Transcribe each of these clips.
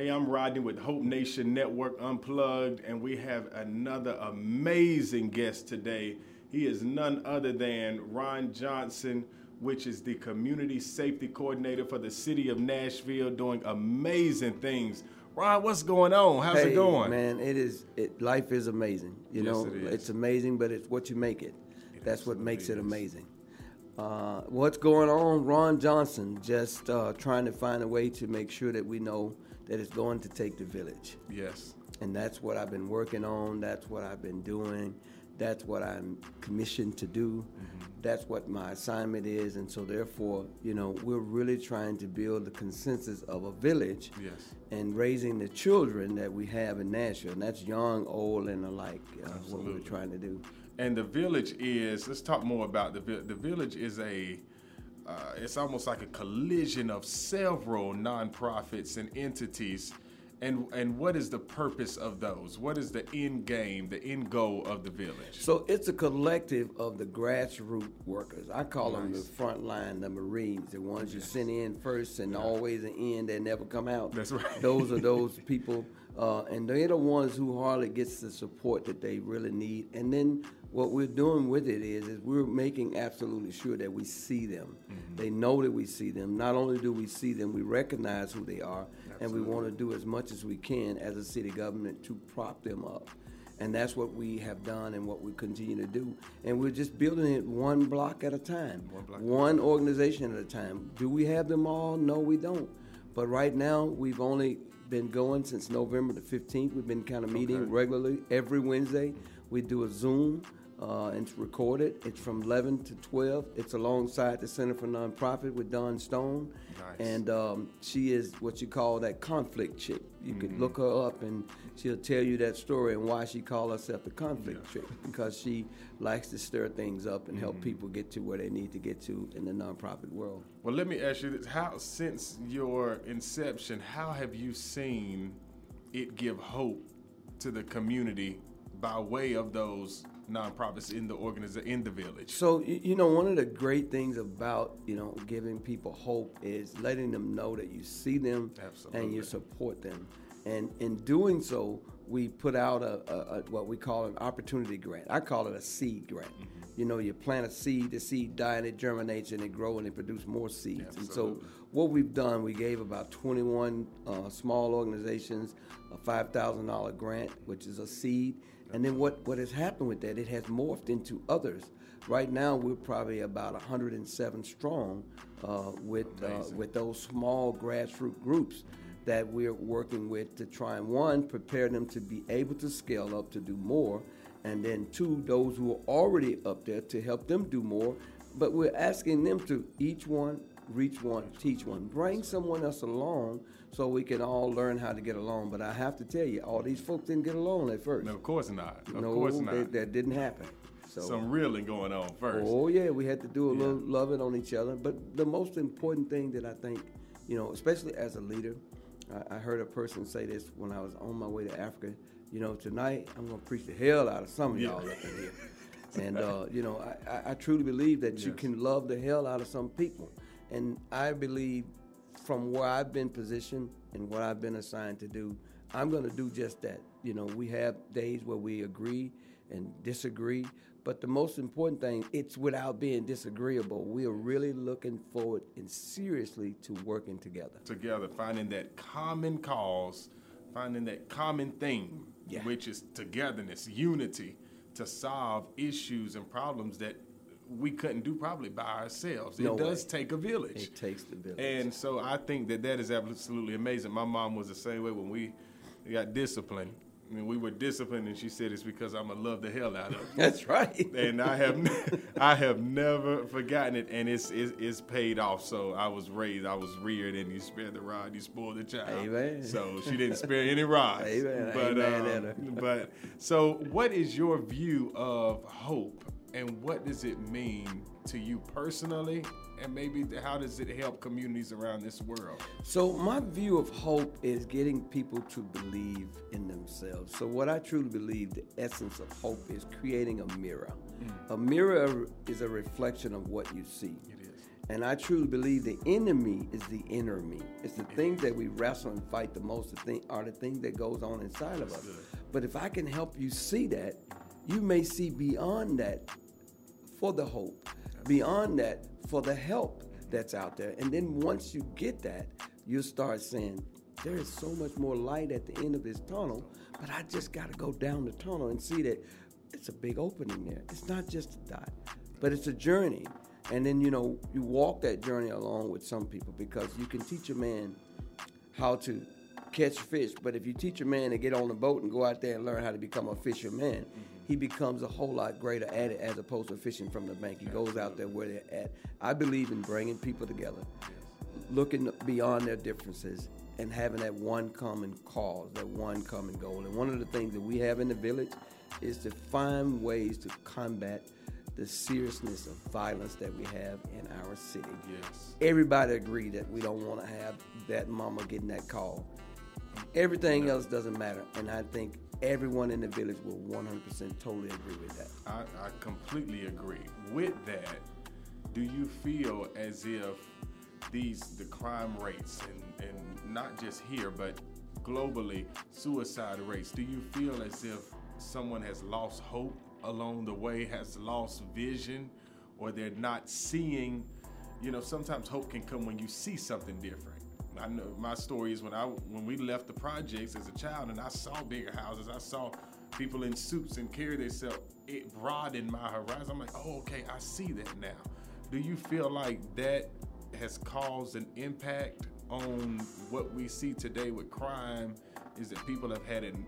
Hey, I'm Rodney with Hope Nation Network Unplugged, and we have another amazing guest today. He is none other than Ron Johnson, which is the Community Safety Coordinator for the City of Nashville, doing amazing things. Ron, what's going on? How's hey, it going? Man, it is. It, life is amazing. You Yes, know, it is. it's amazing, but it's what you make it. That's what makes it amazing. Uh, what's going on? Ron Johnson just uh, trying to find a way to make sure that we know that it's going to take the village. Yes. and that's what I've been working on. That's what I've been doing. That's what I'm commissioned to do. That's what my assignment is, and so therefore, you know, we're really trying to build the consensus of a village Yes. and raising the children that we have in Nashville, and that's young, old, and alike. Uh, what we're trying to do. And the village is, let's talk more about the village. The village is a, uh, it's almost like a collision of several nonprofits and entities. And, and what is the purpose of those? What is the end game, the end goal of the village? So it's a collective of the grassroots workers. I call them the Nice. front line, the Marines, the ones you send in first and always the end that never come out. That's right. Those are those people, uh, and they're the ones who hardly gets the support that they really need. And then what we're doing with it is, is we're making absolutely sure that we see them. Mm-hmm. They know that we see them. Not only do we see them, we recognize who they are, and we want to do as much as we can as a city government to prop them up. And that's what we have done and what we continue to do. And we're just building it one block at a time, One one organization at a time. Do we have them all? No, we don't. But right now, we've only been going since November the 15th. We've been kind of meeting Okay. regularly every Wednesday. We do a Zoom. Uh, and it's recorded. It's from 11 to 12. It's alongside the Center for Nonprofit with Don Stone. Nice. And um, she is what you call that conflict chick. You Mm-hmm. could look her up and she'll tell you that story and why she called herself the conflict chick because she likes to stir things up and Mm-hmm. help people get to where they need to get to in the nonprofit world. Well, let me ask you this: How, since your inception, how have you seen it give hope to the community by way of those nonprofits in the organization in the village? So you know, one of the great things about you know giving people hope is letting them know that you see them and you support them, and in doing so, we put out a, a, a what we call an opportunity grant. I call it a seed grant. You know, you plant a seed, the seed die and it germinates and it grows and it produces more seeds. And so, what we've done, we gave about 21 uh, small organizations a $5,000 grant, which is a seed. And then what, what has happened with that, it has morphed into others. Right now, we're probably about 107 strong uh, with, uh, with those small grassroots groups that we're working with to try and one, prepare them to be able to scale up to do more, and then two, those who are already up there to help them do more. But we're asking them to each one reach one, teach one, bring someone else along so we can all learn how to get along. But I have to tell you, all these folks didn't get along at first. No, of course not. Of no, course not. That, that didn't happen. So. Some reeling going on first. Oh yeah, we had to do a little loving on each other. But the most important thing that I think, you know, especially as a leader, I, I heard a person say this when I was on my way to Africa. You know, tonight I'm gonna preach the hell out of some of y'all up in here. And uh, you know, I, I, I truly believe that you can love the hell out of some people. And I believe from where I've been positioned and what I've been assigned to do, I'm going to do just that. You know, we have days where we agree and disagree, but the most important thing, it's without being disagreeable. We are really looking forward and seriously to working together. together, finding that common cause, finding that common thing, Yeah. which is togetherness, unity, to solve issues and problems that we couldn't do probably by ourselves. No it does way. take a village. It takes the village. And so I think that that is absolutely amazing. My mom was the same way when we got disciplined. I mean, we were disciplined, and she said it's because I'm gonna love the hell out of it. That's right. and I have I have never forgotten it, and it's, it's it's paid off. So I was raised, I was reared, and you spare the rod, you spoil the child. Amen. So she didn't spare any rods. Amen. But Amen, um, but so what is your view of hope, and what does it mean to you personally, and maybe how does it help communities around this world? So my view of hope is getting people to believe in themselves. So what I truly believe the essence of hope is creating a mirror. Mm. A mirror is a reflection of what you see. It is. And I truly believe the enemy is the inner me. It's the things that we wrestle and fight the most. The thing are the things that goes on inside of us. But if I can help you see that, mm. You may see beyond that for the hope, beyond that for the help that's out there. And then once you get that, you'll start saying, there is so much more light at the end of this tunnel, but I just got to go down the tunnel and see that it's a big opening there. It's not just a dot, but it's a journey. And then, you know, you walk that journey along with some people because you can teach a man how to catch fish, but if you teach a man to get on the boat and go out there and learn how to become a fisherman, he becomes a whole lot greater at it as opposed to fishing from the bank. He goes out there where they're at. I believe in bringing people together, looking beyond their differences, and having that one common cause, that one common goal. And one of the things that we have in the village is to find ways to combat the seriousness of violence that we have in our city. Yes. Everybody agree that we don't want to have that mama getting that call. Everything else doesn't matter. And I think everyone in the village will 100% totally agree with that. I, I completely agree. With that, do you feel as if these the crime rates and, and not just here but globally suicide rates do you feel as if someone has lost hope along the way has lost vision or they're not seeing you know sometimes hope can come when you see something different I know my story is when I when we left the projects as a child and I saw bigger houses, I saw people in suits and carry themselves. It broadened my horizon. I'm like, oh, okay, I see that now. Do you feel like that has caused an impact on what we see today with crime? Is that people have had an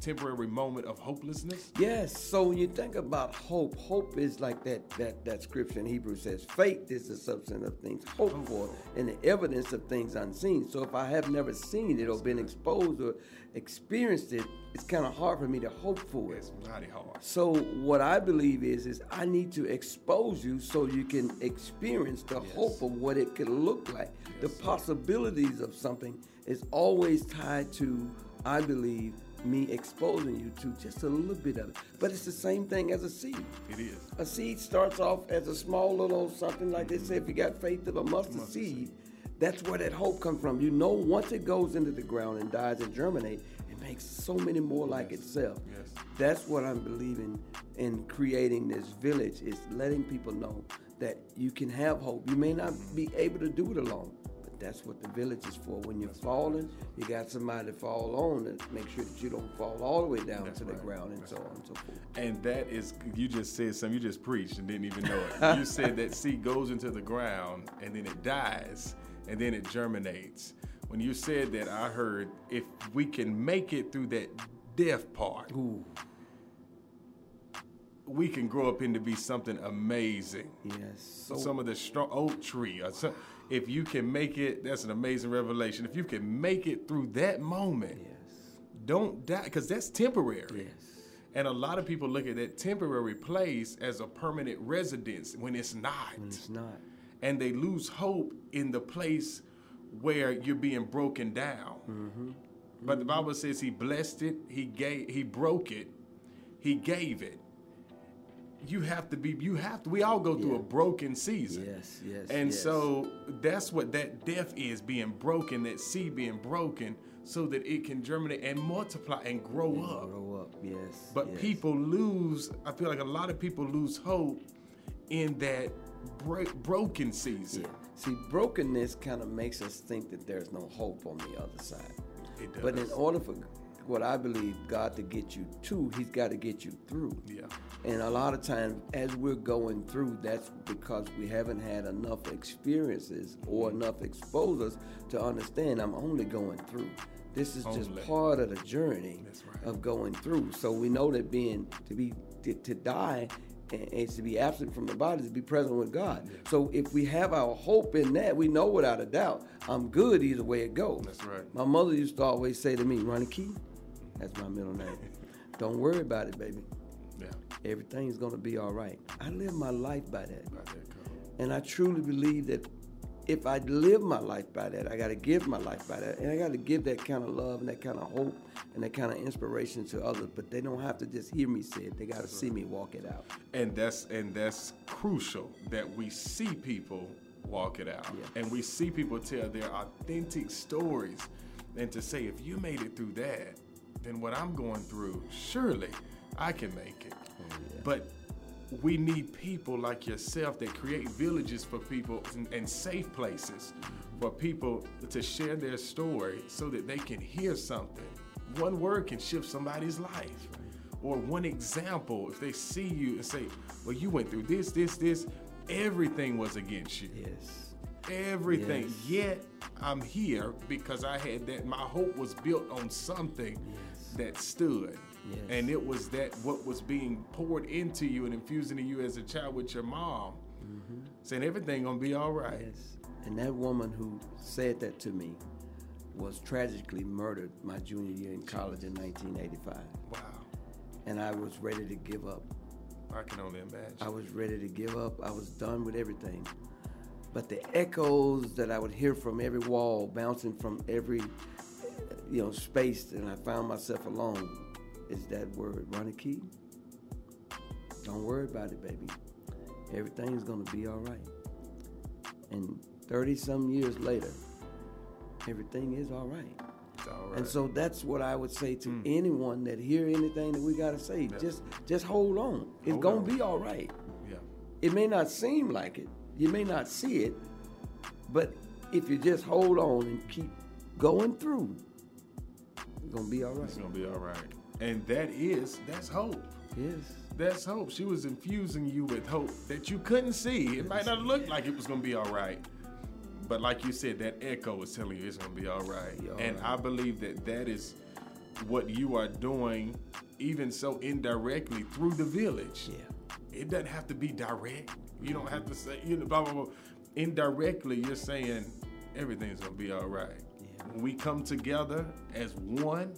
temporary moment of hopelessness? Yes. So when you think about hope, hope is like that that that scripture in Hebrew says, faith is the substance of things hoped oh. for and the evidence of things unseen. So if I have never seen it or been exposed or experienced it, it's kind of hard for me to hope for it. It's mighty hard. So what I believe is is I need to expose you so you can experience the Yes. hope of what it could look like. the possibilities of something is always tied to, I believe, me exposing you to just a little bit of it. But it's the same thing as a seed. It is. A seed starts off as a small little something like they say, if you got faith of a mustard seed, that's where that hope comes from. You know, once it goes into the ground and dies and germinate, it makes so many more like itself. Yes. That's what I'm believing in creating this village is letting people know that you can have hope. You may not be able to do it alone, that's what the village is for. When you're falling, you got somebody to fall on and make sure that you don't fall all the way down That's to the ground and so on and so forth. And that is, you just said something, you just preached and didn't even know it. you said that seed goes into the ground and then it dies and then it germinates. When you said that, I heard if we can make it through that death part, Ooh, we can grow up into be something amazing. yes. So Some of the strong oak tree. Or some, if you can make it, that's an amazing revelation. If you can make it through that moment, yes, don't die, because that's temporary. yes. And a lot of people look at that temporary place as a permanent residence when it's not. When It's not. And they lose hope in the place where you're being broken down. Mm-hmm. But the Bible says he blessed it, he gave he broke it, he gave it. You have to be you have to we all go through Yeah. a broken season. Yes, yes, And yes. so that's what that death is being broken, that seed being broken so that it can germinate and multiply and grow up. Grow up, yes. But yes. people lose. I feel like a lot of people lose hope in that bro- broken season. Yeah. See, brokenness kind of makes us think that there's no hope on the other side. It does. But in order for what I believe God to get you to, He's got to get you through. yeah, And a lot of times, as we're going through, that's because we haven't had enough experiences or mm-hmm. enough exposures to understand I'm only going through. This is just part of the journey right. of going through. So we know that being to be to, to die and, and to be absent from the body is to be present with God. So if we have our hope in that, we know without a doubt I'm good either way it goes. That's right. My mother used to always say to me, Ronnie Key, that's my middle name. Don't worry about it, baby yeah. everything's gonna be all right. I live my life by that. By that. And I truly believe that if I live my life by that, I gotta give my life by that. And I gotta give that kind of love and that kind of hope and that kind of inspiration to others. But they don't have to just hear me say it, they gotta see me walk it out. And that's and that's crucial that we see people walk it out. Yeah. And we see people tell their authentic stories. And to say, if you made it through that, then what I'm going through, surely I can make it. Oh, But we need people like yourself that create villages for people and, and safe places for people to share their story so that they can hear something. One word can shift somebody's life. Or one example, if they see you and say, Well, you went through this, this, this, everything was against you. Yes. Everything. Yes. Yet I'm here because I had that. My hope was built on something Yes. That stood. Yes. And it was that what was being poured into you and infused into you as a child with your mom, mm-hmm. saying everything gonna be all right. Yes. And that woman who said that to me was tragically murdered my junior year in college in 1985. Wow. And I was ready to give up. I can only imagine. I was ready to give up. I was done with everything. But the echoes that I would hear from every wall, bouncing from every, you know, space, and I found myself alone, is that word, Ronnie Key. Don't worry about it, baby. Everything's gonna be all right. And 30 some years later, everything is all right. It's all right. And so that's what I would say to mm. anyone that hear anything that we gotta say. Just just hold on. It's Hold gonna on. be all right. yeah. It may not seem like it. You may not see it, but if you just hold on and keep going through, it's gonna be all right. It's gonna be all right. And that is that's hope. Yes. That's hope. She was infusing you with hope that you couldn't see. It might not look like it was gonna be all right. But like you said, that echo is telling you it's gonna be all right. Be all and right. I believe that that is what you are doing, even so indirectly through the village. Yeah. It doesn't have to be direct. You don't have to say, you know, blah, blah, blah. Indirectly, you're saying everything's gonna be all right. When we come together as one,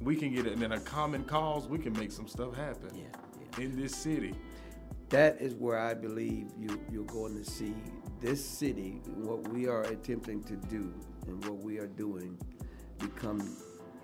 we can get it. And in a common cause, we can make some stuff happen Yeah. Yeah. in this city. That is where I believe you you're going to see this city, what we are attempting to do and what we are doing, become.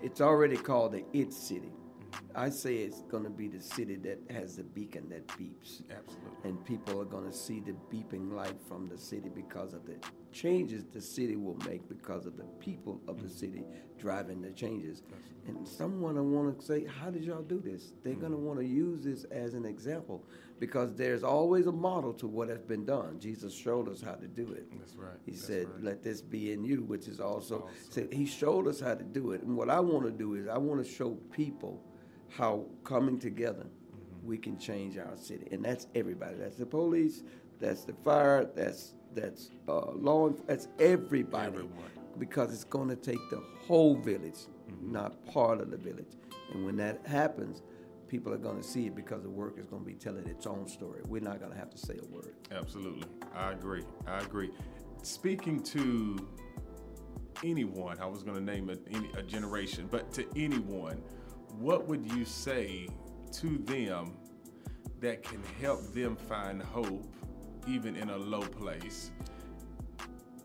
It's already called the it city. Mm-hmm. I say it's going to be the city that has the beacon that beeps. Absolutely. and people are going to see the beeping light from the city because of the changes the city will make because of the people of the city driving the changes. And someone will want to say, "How did y'all do this?" They're going to want to use this as an example because there's always a model to what has been done. Jesus showed us how to do it. That's right. He That's said, right. "Let this be in you," which is also Awesome. said he showed us how to do it. And what I want to do is I want to show people how coming together Mm-hmm. we can change our city, and that's everybody. That's the police. That's the fire. That's that's uh, law. That's everybody. Everyone. Because it's going to take the whole village, Mm-hmm. not part of the village. And when that happens, people are going to see it because the work is going to be telling its own story. We're not going to have to say a word. Absolutely. I agree. I agree. Speaking to anyone, I was going to name a, any, a generation, but to anyone, what would you say to them that can help them find hope even in a low place?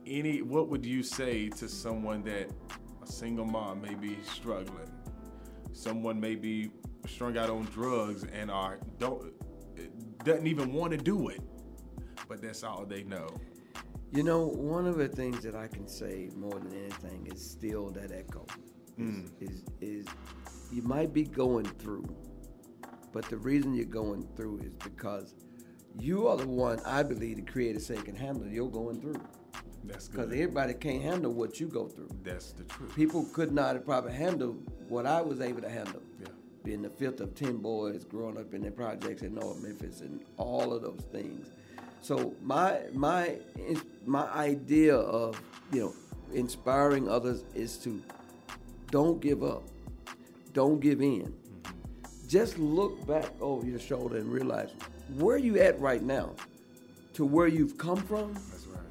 Any what would you say to someone that a single mom may be struggling? Someone may be strung out on drugs and are don't doesn't even want to do it but that's all they know. You know, one of the things that I can say more than anything is still that echo. Is, mm. is, is you might be going through, but the reason you're going through is because you are the one I believe the Creator say can handle you're going through. That's Because everybody can't handle what you go through. That's the truth. People could not have probably handled what I was able to handle. Yeah. Being the fifth of ten boys, growing up in the projects in North Memphis, and all of those things. So my my my idea of you know inspiring others is to don't give up, don't give in. Mm-hmm. Just look back over your shoulder and realize where you at right now, to where you've come from. That's right.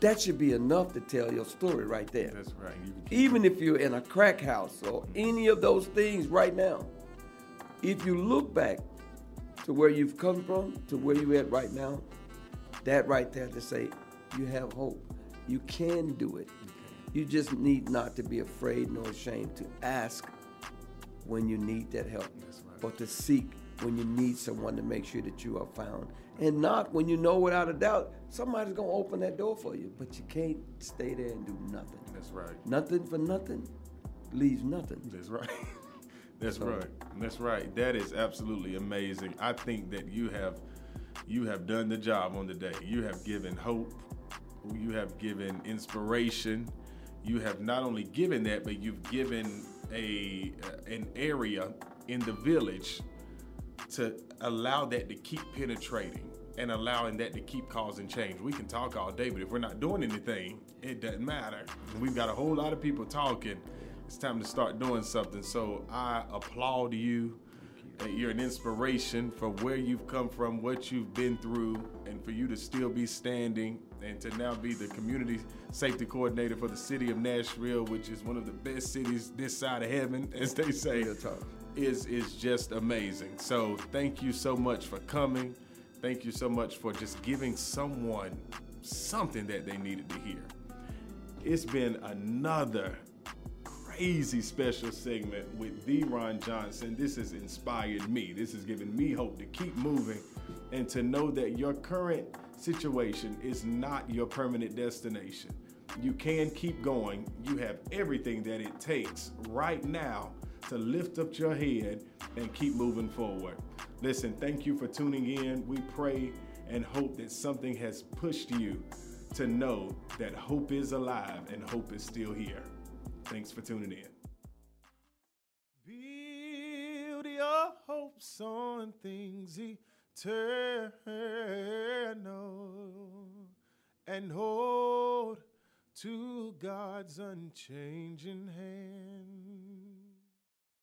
That should be enough to tell your story right there. That's right. Even if you're in a crack house or any of those things right now, if you look back to where you've come from, to where you're at right now, that right there to say you have hope. You can do it. You just need not to be afraid nor ashamed to ask when you need that help right. or to seek when you need someone to make sure that you are found and not when you know without a doubt somebody's gonna open that door for you. But you can't stay there and do nothing. That's right. Nothing for nothing leaves nothing. That's right. That's so, right. That's right. That is absolutely amazing. I think that you have you have done the job on the day. You have given hope. You have given inspiration. You have not only given that, but you've given a an area in the village to allow that to keep penetrating and allowing that to keep causing change. We can talk all day, but if we're not doing anything, it doesn't matter. We've got a whole lot of people talking. It's time to start doing something. So I applaud you. Uh, you're an inspiration for where you've come from, what you've been through, and for you to still be standing and to now be the community safety coordinator for the city of Nashville, which is one of the best cities this side of heaven, as they say, is is just amazing. So thank you so much for coming. Thank you so much for just giving someone something that they needed to hear. It's been another crazy special segment with the Ron Johnson. This has inspired me. This has given me hope to keep moving and to know that your current situation is not your permanent destination. You can keep going. You have everything that it takes right now to lift up your head and keep moving forward. Listen, thank you for tuning in. We pray and hope that something has pushed you to know that hope is alive and hope is still here. Thanks for tuning in. Build your hopes on things eternal and hold to God's unchanging hand.